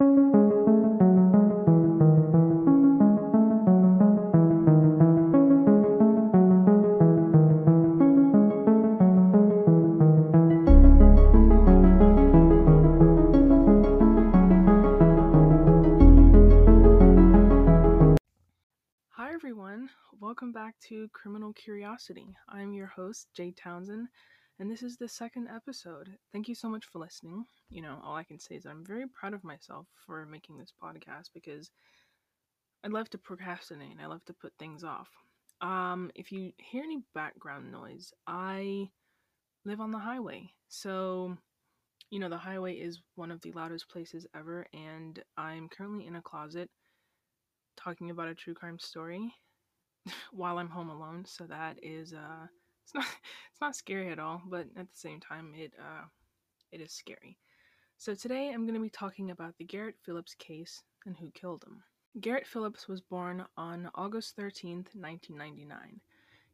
Hi, everyone. Welcome back to Criminal Curiosity. I'm your host, Jade Townsend, and this is the second episode. Thank you so much for listening. You know, all I can say is I'm very proud of myself for making this podcast because I love to procrastinate. I love to put things off. Um, if you hear any background noise, I live on the highway. So, you know, the highway is one of the loudest places ever, and I'm currently in a closet talking about a true crime story while I'm home alone. So that is uh it's not it's not scary at all, but at the same time it uh it is scary. So today I'm going to be talking about the Garrett Phillips case and who killed him. Garrett Phillips was born on August 13th, 1999.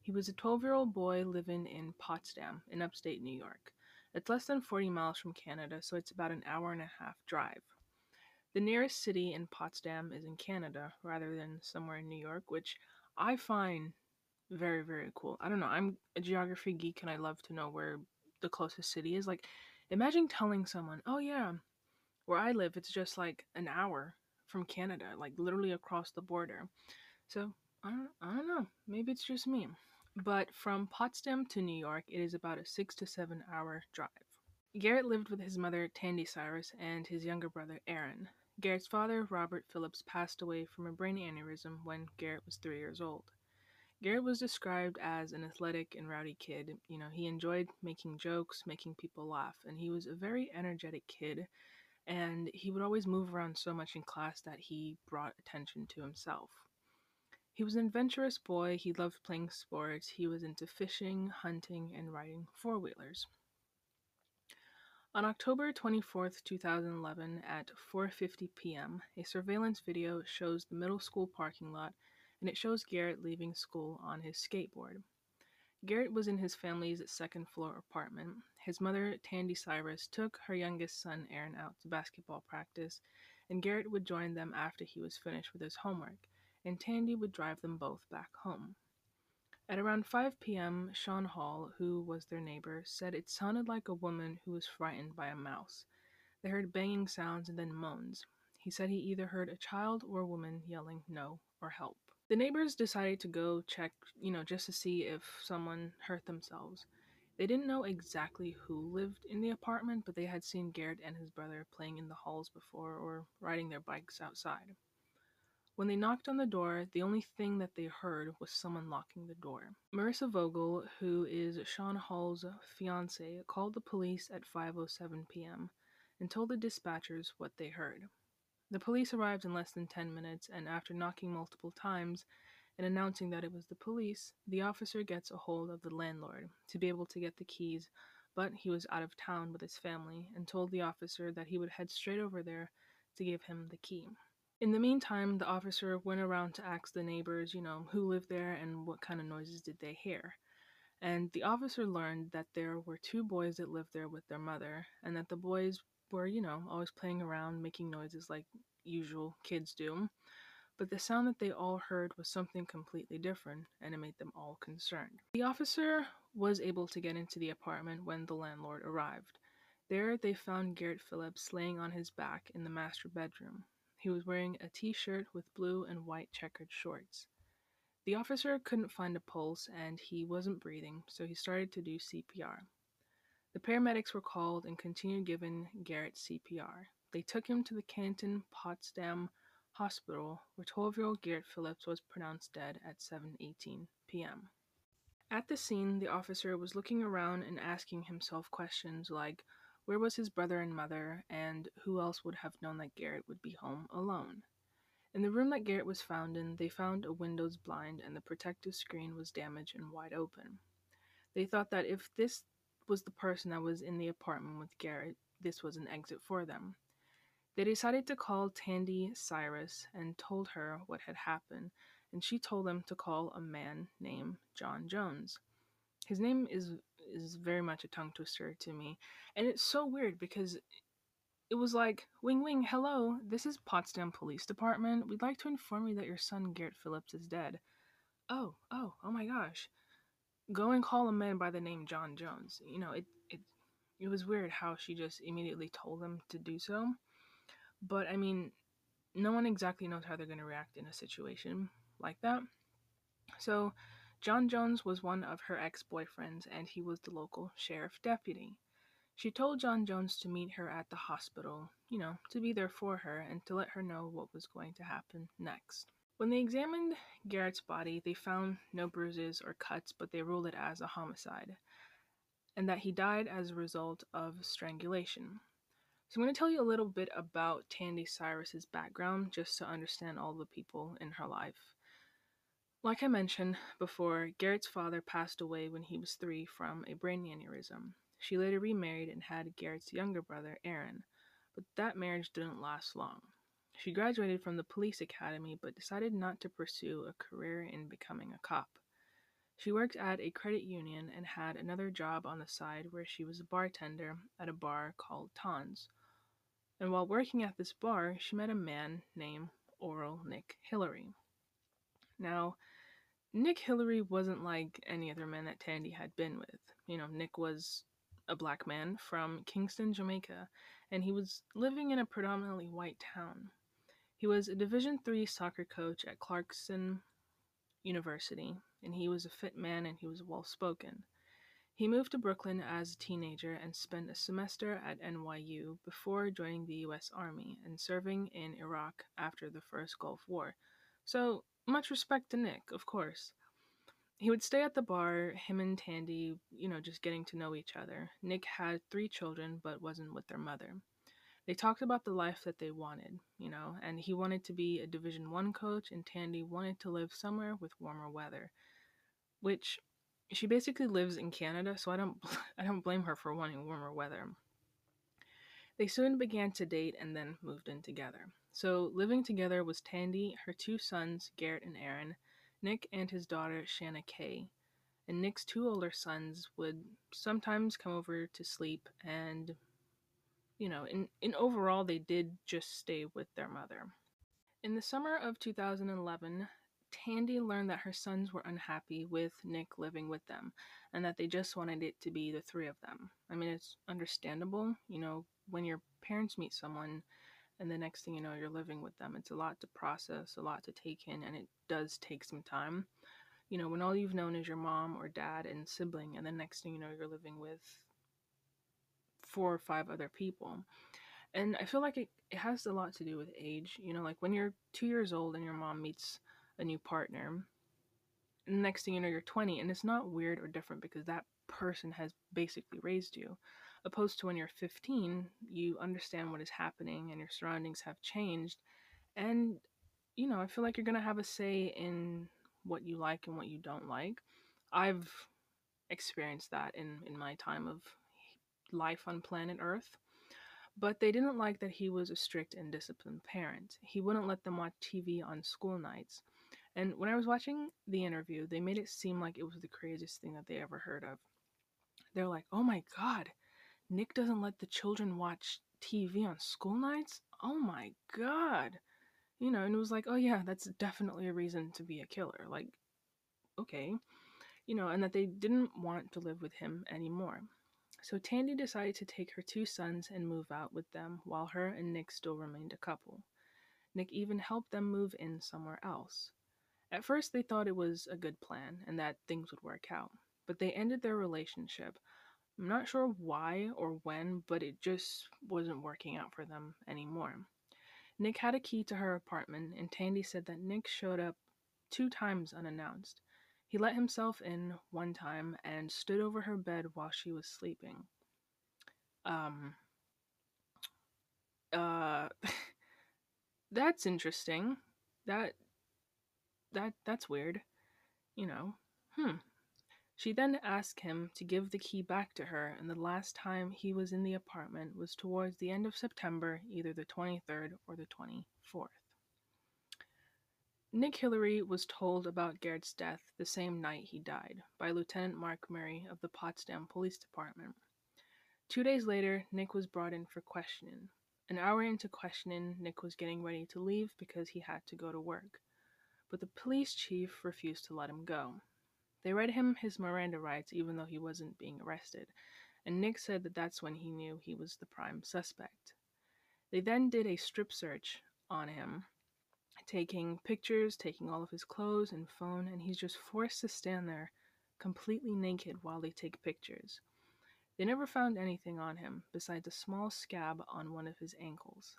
He was a 12-year-old boy living in Potsdam in upstate New York. It's less than 40 miles from Canada, so it's about an hour and a half drive. The nearest city in Potsdam is in Canada rather than somewhere in New York, which I find very, very cool. I don't know, I'm a geography geek and I love to know where the closest city is. Like, imagine telling someone, oh, yeah, where I live, it's just like an hour from Canada, like literally across the border. So, I don't, I don't know, maybe it's just me. But from Potsdam to New York, it is about a six to seven hour drive. Garrett lived with his mother, Tandy Cyrus, and his younger brother, Aaron. Garrett's father, Robert Phillips, passed away from a brain aneurysm when Garrett was three years old. Garrett was described as an athletic and rowdy kid. You know, he enjoyed making jokes, making people laugh, and he was a very energetic kid. And he would always move around so much in class that he brought attention to himself. He was an adventurous boy. He loved playing sports. He was into fishing, hunting, and riding four wheelers. On October 24, 2011, at 4:50 p.m., a surveillance video shows the middle school parking lot and it shows Garrett leaving school on his skateboard. Garrett was in his family's second floor apartment. His mother, Tandy Cyrus, took her youngest son, Aaron, out to basketball practice, and Garrett would join them after he was finished with his homework, and Tandy would drive them both back home. At around 5 p.m., Sean Hall, who was their neighbor, said it sounded like a woman who was frightened by a mouse. They heard banging sounds and then moans. He said he either heard a child or a woman yelling no or help. The neighbors decided to go check, you know, just to see if someone hurt themselves. They didn't know exactly who lived in the apartment, but they had seen Garrett and his brother playing in the halls before or riding their bikes outside. When they knocked on the door, the only thing that they heard was someone locking the door. Marissa Vogel, who is Sean Hall's fiance, called the police at 5:07 p.m. and told the dispatchers what they heard. The police arrived in less than 10 minutes, and after knocking multiple times and announcing that it was the police, the officer gets a hold of the landlord to be able to get the keys, but he was out of town with his family and told the officer that he would head straight over there to give him the key. In the meantime, the officer went around to ask the neighbors, you know, who lived there and what kind of noises did they hear. And the officer learned that there were two boys that lived there with their mother, and that the boys were, you know, always playing around, making noises like usual kids do. But the sound that they all heard was something completely different, and it made them all concerned. The officer was able to get into the apartment when the landlord arrived. There, they found Garrett Phillips laying on his back in the master bedroom. He was wearing a t shirt with blue and white checkered shorts. The officer couldn't find a pulse and he wasn't breathing, so he started to do CPR. The paramedics were called and continued giving Garrett CPR. They took him to the Canton Potsdam Hospital, where 12 year old Garrett Phillips was pronounced dead at 7:18 p.m. At the scene, the officer was looking around and asking himself questions like where was his brother and mother, and who else would have known that Garrett would be home alone? In the room that Garrett was found in, they found a window's blind and the protective screen was damaged and wide open. They thought that if this was the person that was in the apartment with Garrett, this was an exit for them. They decided to call Tandy Cyrus and told her what had happened, and she told them to call a man named John Jones. His name is is very much a tongue twister to me. And it's so weird because it was like, Wing Wing, hello, this is Potsdam Police Department. We'd like to inform you that your son Garrett Phillips is dead. Oh, oh, oh my gosh. Go and call a man by the name John Jones. You know, it, it, it was weird how she just immediately told him to do so. But I mean, no one exactly knows how they're going to react in a situation like that. So, John Jones was one of her ex boyfriends, and he was the local sheriff deputy. She told John Jones to meet her at the hospital, you know, to be there for her and to let her know what was going to happen next. When they examined Garrett's body, they found no bruises or cuts, but they ruled it as a homicide, and that he died as a result of strangulation. So I'm going to tell you a little bit about Tandy Cyrus's background just to understand all the people in her life. Like I mentioned before, Garrett's father passed away when he was three from a brain aneurysm. She later remarried and had Garrett's younger brother, Aaron, but that marriage didn't last long. She graduated from the police academy but decided not to pursue a career in becoming a cop. She worked at a credit union and had another job on the side where she was a bartender at a bar called Tons. And while working at this bar, she met a man named Oral Nick Hillary. Now, Nick Hillary wasn't like any other man that Tandy had been with. You know, Nick was a black man from Kingston, Jamaica, and he was living in a predominantly white town. He was a Division III soccer coach at Clarkson University, and he was a fit man and he was well spoken. He moved to Brooklyn as a teenager and spent a semester at NYU before joining the US Army and serving in Iraq after the First Gulf War. So, much respect to Nick, of course. He would stay at the bar, him and Tandy, you know, just getting to know each other. Nick had three children but wasn't with their mother. They talked about the life that they wanted, you know, and he wanted to be a Division 1 coach and Tandy wanted to live somewhere with warmer weather, which she basically lives in Canada, so I don't I don't blame her for wanting warmer weather. They soon began to date and then moved in together. So, living together was Tandy, her two sons, Garrett and Aaron, Nick, and his daughter, Shanna Kay. And Nick's two older sons would sometimes come over to sleep, and, you know, in, in overall, they did just stay with their mother. In the summer of 2011, Tandy learned that her sons were unhappy with Nick living with them and that they just wanted it to be the three of them. I mean, it's understandable, you know, when your parents meet someone, and the next thing you know you're living with them it's a lot to process a lot to take in and it does take some time you know when all you've known is your mom or dad and sibling and the next thing you know you're living with four or five other people and i feel like it, it has a lot to do with age you know like when you're two years old and your mom meets a new partner next thing you know you're 20 and it's not weird or different because that person has basically raised you opposed to when you're 15 you understand what is happening and your surroundings have changed and you know i feel like you're going to have a say in what you like and what you don't like. I've experienced that in in my time of life on planet earth but they didn't like that he was a strict and disciplined parent he wouldn't let them watch tv on school nights and when i was watching the interview they made it seem like it was the craziest thing that they ever heard of they're like oh my god Nick doesn't let the children watch TV on school nights? Oh my god. You know, and it was like, oh yeah, that's definitely a reason to be a killer. Like, okay. You know, and that they didn't want to live with him anymore. So Tandy decided to take her two sons and move out with them while her and Nick still remained a couple. Nick even helped them move in somewhere else. At first, they thought it was a good plan and that things would work out, but they ended their relationship I'm not sure why or when, but it just wasn't working out for them anymore. Nick had a key to her apartment, and Tandy said that Nick showed up two times unannounced. He let himself in one time and stood over her bed while she was sleeping. Um, uh, that's interesting. That, that, that's weird. You know, hmm, she then asked him to give the key back to her, and the last time he was in the apartment was towards the end of September, either the 23rd or the 24th. Nick Hillary was told about Garrett's death the same night he died by Lieutenant Mark Murray of the Potsdam Police Department. Two days later, Nick was brought in for questioning. An hour into questioning, Nick was getting ready to leave because he had to go to work, but the police chief refused to let him go. They read him his Miranda rights even though he wasn't being arrested, and Nick said that that's when he knew he was the prime suspect. They then did a strip search on him, taking pictures, taking all of his clothes and phone, and he's just forced to stand there completely naked while they take pictures. They never found anything on him besides a small scab on one of his ankles.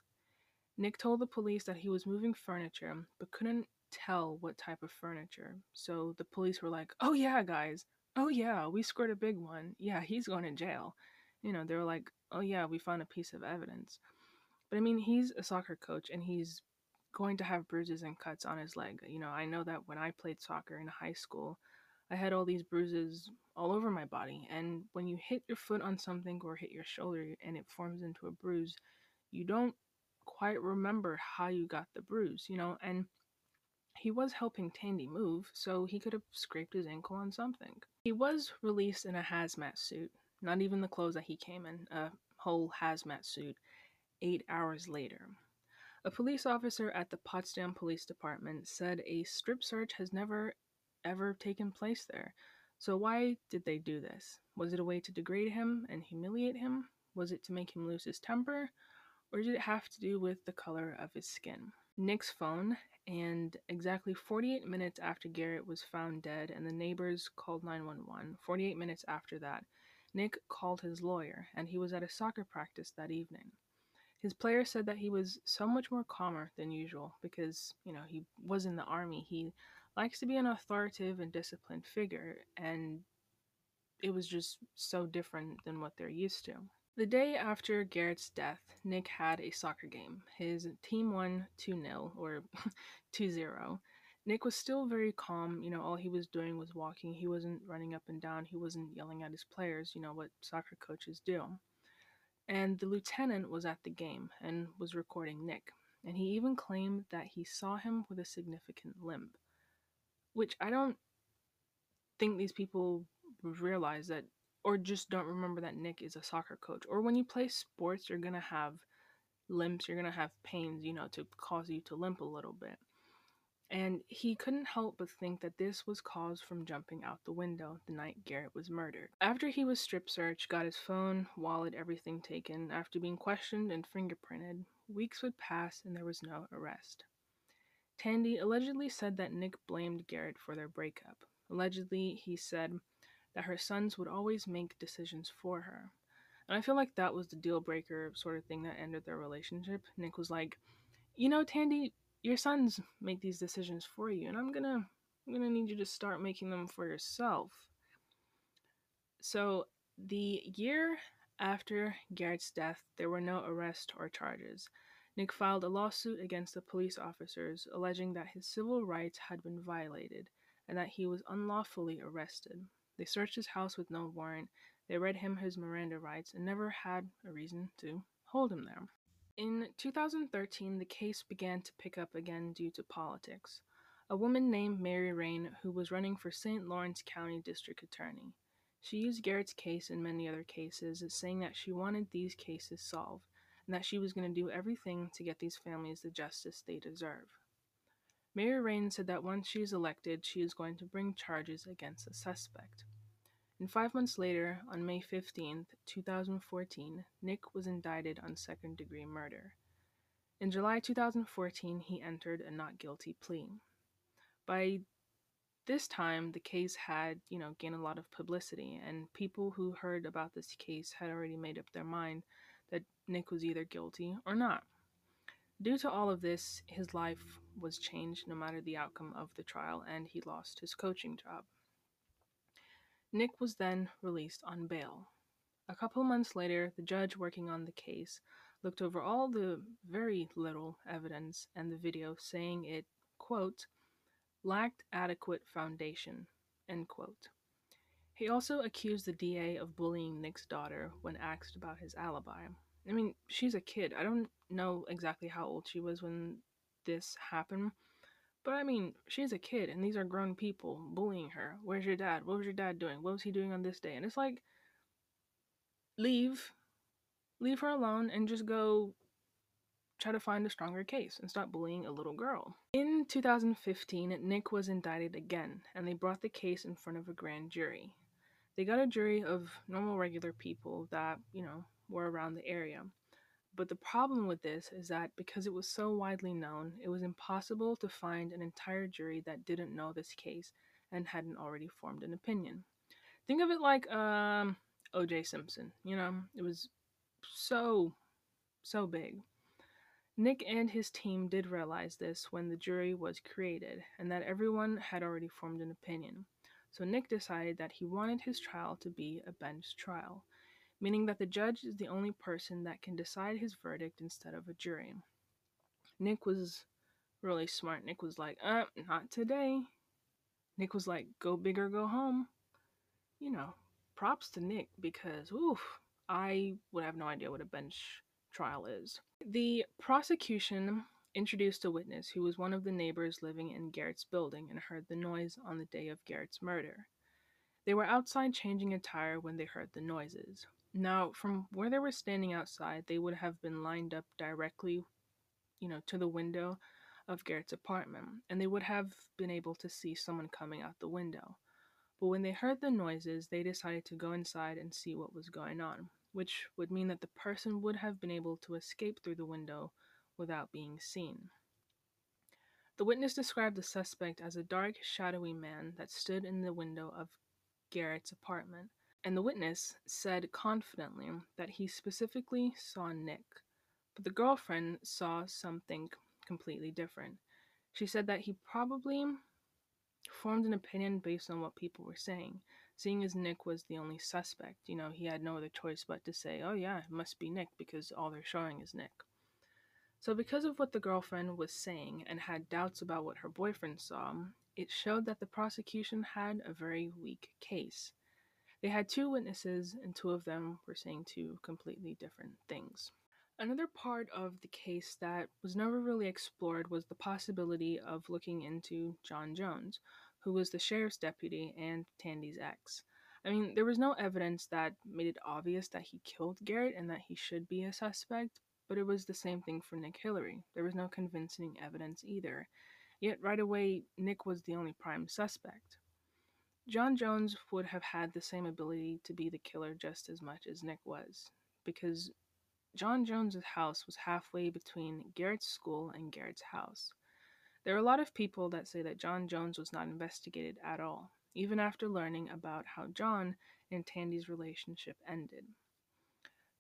Nick told the police that he was moving furniture but couldn't tell what type of furniture. So the police were like, "Oh yeah, guys. Oh yeah, we scored a big one. Yeah, he's going to jail." You know, they were like, "Oh yeah, we found a piece of evidence." But I mean, he's a soccer coach and he's going to have bruises and cuts on his leg. You know, I know that when I played soccer in high school, I had all these bruises all over my body. And when you hit your foot on something or hit your shoulder and it forms into a bruise, you don't quite remember how you got the bruise, you know? And he was helping Tandy move, so he could have scraped his ankle on something. He was released in a hazmat suit, not even the clothes that he came in, a whole hazmat suit, eight hours later. A police officer at the Potsdam Police Department said a strip search has never ever taken place there. So why did they do this? Was it a way to degrade him and humiliate him? Was it to make him lose his temper? Or did it have to do with the color of his skin? Nick's phone, and exactly 48 minutes after Garrett was found dead and the neighbors called 911, 48 minutes after that, Nick called his lawyer and he was at a soccer practice that evening. His player said that he was so much more calmer than usual because, you know, he was in the army. He likes to be an authoritative and disciplined figure, and it was just so different than what they're used to. The day after Garrett's death, Nick had a soccer game. His team won 2 0 or 2 0. Nick was still very calm. You know, all he was doing was walking. He wasn't running up and down. He wasn't yelling at his players, you know, what soccer coaches do. And the lieutenant was at the game and was recording Nick. And he even claimed that he saw him with a significant limp. Which I don't think these people realize that, or just don't remember that Nick is a soccer coach. Or when you play sports, you're going to have limps, you're going to have pains, you know, to cause you to limp a little bit and he couldn't help but think that this was caused from jumping out the window the night Garrett was murdered. After he was strip searched, got his phone, wallet, everything taken, after being questioned and fingerprinted, weeks would pass and there was no arrest. Tandy allegedly said that Nick blamed Garrett for their breakup. Allegedly, he said that her sons would always make decisions for her. And I feel like that was the deal breaker sort of thing that ended their relationship. Nick was like, You know, Tandy, your sons make these decisions for you and i'm gonna i'm gonna need you to start making them for yourself. So the year after garrett's death there were no arrests or charges. Nick filed a lawsuit against the police officers alleging that his civil rights had been violated and that he was unlawfully arrested. They searched his house with no warrant. They read him his miranda rights and never had a reason to hold him there in 2013, the case began to pick up again due to politics. A woman named Mary Rain, who was running for St. Lawrence County District Attorney. She used Garrett's case and many other cases, saying that she wanted these cases solved and that she was going to do everything to get these families the justice they deserve. Mary Rain said that once she is elected, she is going to bring charges against the suspect. And five months later, on May 15, 2014, Nick was indicted on second degree murder. In July 2014, he entered a not guilty plea. By this time, the case had, you know, gained a lot of publicity, and people who heard about this case had already made up their mind that Nick was either guilty or not. Due to all of this, his life was changed no matter the outcome of the trial, and he lost his coaching job. Nick was then released on bail. A couple months later, the judge working on the case looked over all the very little evidence and the video, saying it, quote, lacked adequate foundation, end quote. He also accused the DA of bullying Nick's daughter when asked about his alibi. I mean, she's a kid. I don't know exactly how old she was when this happened, but I mean, she's a kid and these are grown people bullying her. Where's your dad? What was your dad doing? What was he doing on this day? And it's like, leave. Leave her alone and just go try to find a stronger case and stop bullying a little girl. In 2015, Nick was indicted again, and they brought the case in front of a grand jury. They got a jury of normal, regular people that, you know, were around the area. But the problem with this is that because it was so widely known, it was impossible to find an entire jury that didn't know this case and hadn't already formed an opinion. Think of it like um, O.J. Simpson. You know, it was so, so big. Nick and his team did realize this when the jury was created and that everyone had already formed an opinion. So Nick decided that he wanted his trial to be a bench trial, meaning that the judge is the only person that can decide his verdict instead of a jury. Nick was really smart. Nick was like, uh, not today. Nick was like, go big or go home. You know, props to Nick because, oof, I would have no idea what a bench trial is. The prosecution introduced a witness who was one of the neighbors living in Garrett's building and heard the noise on the day of Garrett's murder. They were outside changing a tire when they heard the noises. Now, from where they were standing outside, they would have been lined up directly, you know, to the window of Garrett's apartment, and they would have been able to see someone coming out the window. But when they heard the noises, they decided to go inside and see what was going on, which would mean that the person would have been able to escape through the window without being seen. The witness described the suspect as a dark, shadowy man that stood in the window of Garrett's apartment, and the witness said confidently that he specifically saw Nick, but the girlfriend saw something completely different. She said that he probably formed an opinion based on what people were saying. Seeing as Nick was the only suspect, you know, he had no other choice but to say, oh yeah, it must be Nick because all they're showing is Nick. So, because of what the girlfriend was saying and had doubts about what her boyfriend saw, it showed that the prosecution had a very weak case. They had two witnesses, and two of them were saying two completely different things. Another part of the case that was never really explored was the possibility of looking into John Jones, who was the sheriff's deputy and Tandy's ex. I mean, there was no evidence that made it obvious that he killed Garrett and that he should be a suspect, but it was the same thing for Nick Hillary. There was no convincing evidence either. Yet, right away, Nick was the only prime suspect. John Jones would have had the same ability to be the killer just as much as Nick was, because John Jones's house was halfway between Garrett's school and Garrett's house. There are a lot of people that say that John Jones was not investigated at all, even after learning about how John and Tandy's relationship ended.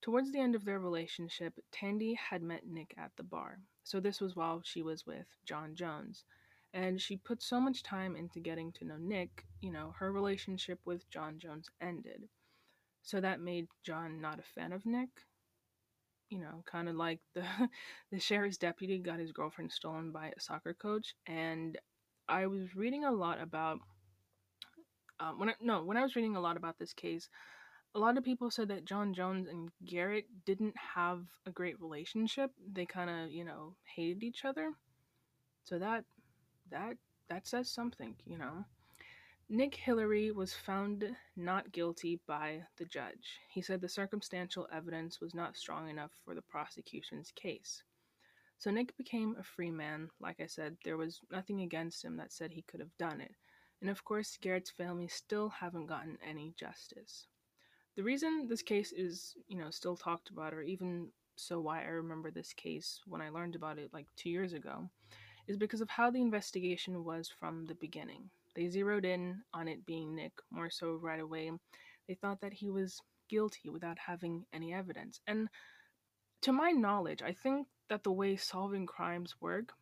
Towards the end of their relationship, Tandy had met Nick at the bar, so this was while she was with John Jones. And she put so much time into getting to know Nick, you know, her relationship with John Jones ended. So that made John not a fan of Nick, you know, kind of like the the sheriff's deputy got his girlfriend stolen by a soccer coach, and I was reading a lot about um, when I, no when I was reading a lot about this case, a lot of people said that John Jones and Garrett didn't have a great relationship. They kind of you know hated each other, so that that that says something, you know. Nick Hillary was found not guilty by the judge. He said the circumstantial evidence was not strong enough for the prosecution's case. So Nick became a free man. Like I said, there was nothing against him that said he could have done it. And of course, Garrett's family still haven't gotten any justice. The reason this case is, you know, still talked about, or even so why I remember this case when I learned about it like two years ago, is because of how the investigation was from the beginning. They zeroed in on it being Nick more so right away. They thought that he was guilty without having any evidence. And to my knowledge, I think that the way solving crimes work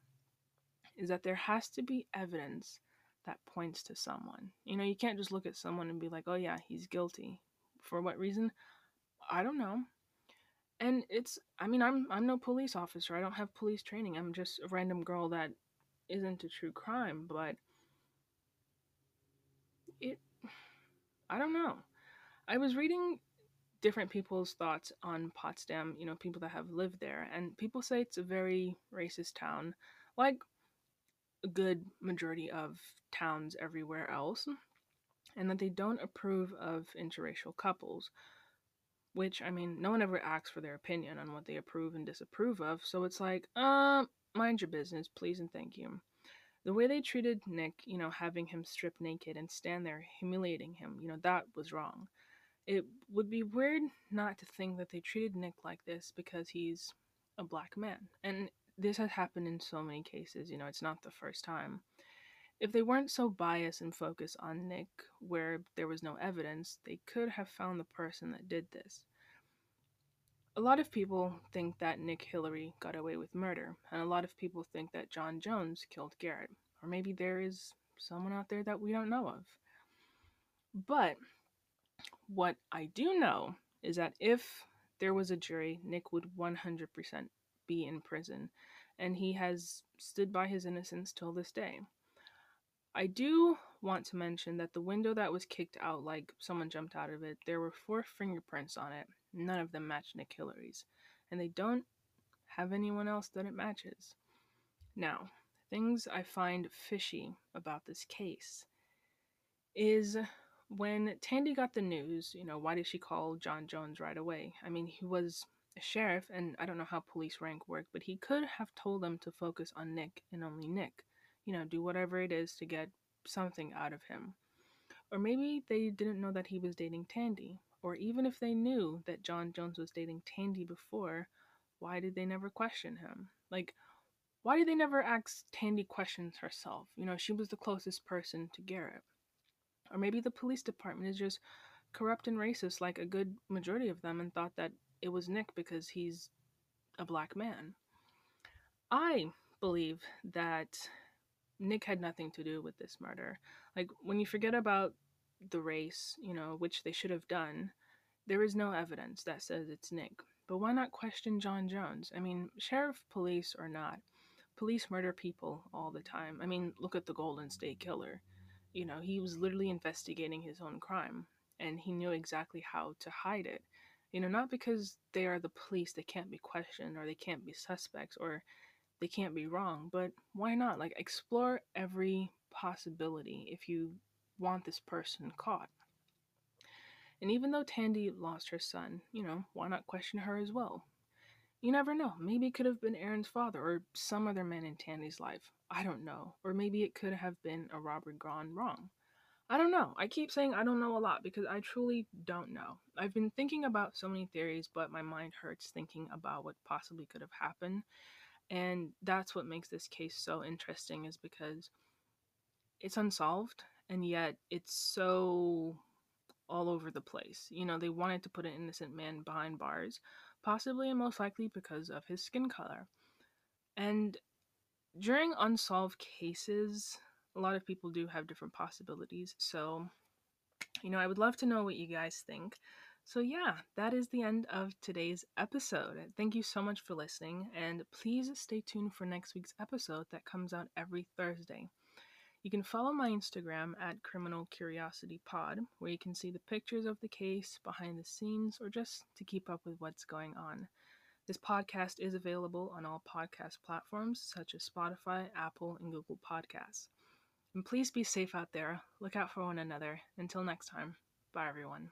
is that there has to be evidence that points to someone. You know, you can't just look at someone and be like, oh yeah, he's guilty. For what reason? I don't know. And it's I mean, I'm I'm no police officer. I don't have police training. I'm just a random girl that isn't a true crime, but it I don't know. I was reading different people's thoughts on Potsdam, you know, people that have lived there, and people say it's a very racist town, like a good majority of towns everywhere else, and that they don't approve of interracial couples. Which I mean, no one ever asks for their opinion on what they approve and disapprove of, so it's like, uh, mind your business, please and thank you. The way they treated Nick, you know, having him strip naked and stand there humiliating him, you know, that was wrong. It would be weird not to think that they treated Nick like this because he's a black man. And this has happened in so many cases, you know, it's not the first time. If they weren't so biased and focused on Nick where there was no evidence, they could have found the person that did this. A lot of people think that Nick Hillary got away with murder, and a lot of people think that John Jones killed Garrett. Or maybe there is someone out there that we don't know of. But what I do know is that if there was a jury, Nick would 100% be in prison, and he has stood by his innocence till this day. I do want to mention that the window that was kicked out, like someone jumped out of it, there were four fingerprints on it. None of them match Nick Hillary's, and they don't have anyone else that it matches. Now, things I find fishy about this case is when Tandy got the news, you know, why did she call John Jones right away? I mean, he was a sheriff, and I don't know how police rank work, but he could have told them to focus on Nick and only Nick you know, do whatever it is to get something out of him. Or maybe they didn't know that he was dating Tandy. Or even if they knew that John Jones was dating Tandy before, why did they never question him? Like, why did they never ask Tandy questions herself? You know, she was the closest person to Garrett. Or maybe the police department is just corrupt and racist like a good majority of them and thought that it was Nick because he's a black man. I believe that Nick had nothing to do with this murder. Like, when you forget about the race, you know, which they should have done, there is no evidence that says it's Nick. But why not question John Jones? I mean, sheriff, police, or not, police murder people all the time. I mean, look at the Golden State Killer. You know, he was literally investigating his own crime, and he knew exactly how to hide it. You know, not because they are the police, they can't be questioned, or they can't be suspects, or they can't be wrong, but why not? Like, explore every possibility if you want this person caught. And even though Tandy lost her son, you know, why not question her as well? You never know. Maybe it could have been Aaron's father or some other man in Tandy's life. I don't know. Or maybe it could have been a robber gone wrong. I don't know. I keep saying I don't know a lot because I truly don't know. I've been thinking about so many theories, but my mind hurts thinking about what possibly could have happened and that's what makes this case so interesting is because it's unsolved and yet it's so all over the place. You know, they wanted to put an innocent man behind bars, possibly and most likely because of his skin color. And during unsolved cases, a lot of people do have different possibilities. So, you know, I would love to know what you guys think. So, yeah, that is the end of today's episode. Thank you so much for listening, and please stay tuned for next week's episode that comes out every Thursday. You can follow my Instagram at Criminal Curiosity Pod, where you can see the pictures of the case, behind the scenes, or just to keep up with what's going on. This podcast is available on all podcast platforms such as Spotify, Apple, and Google Podcasts. And please be safe out there. Look out for one another. Until next time, bye everyone.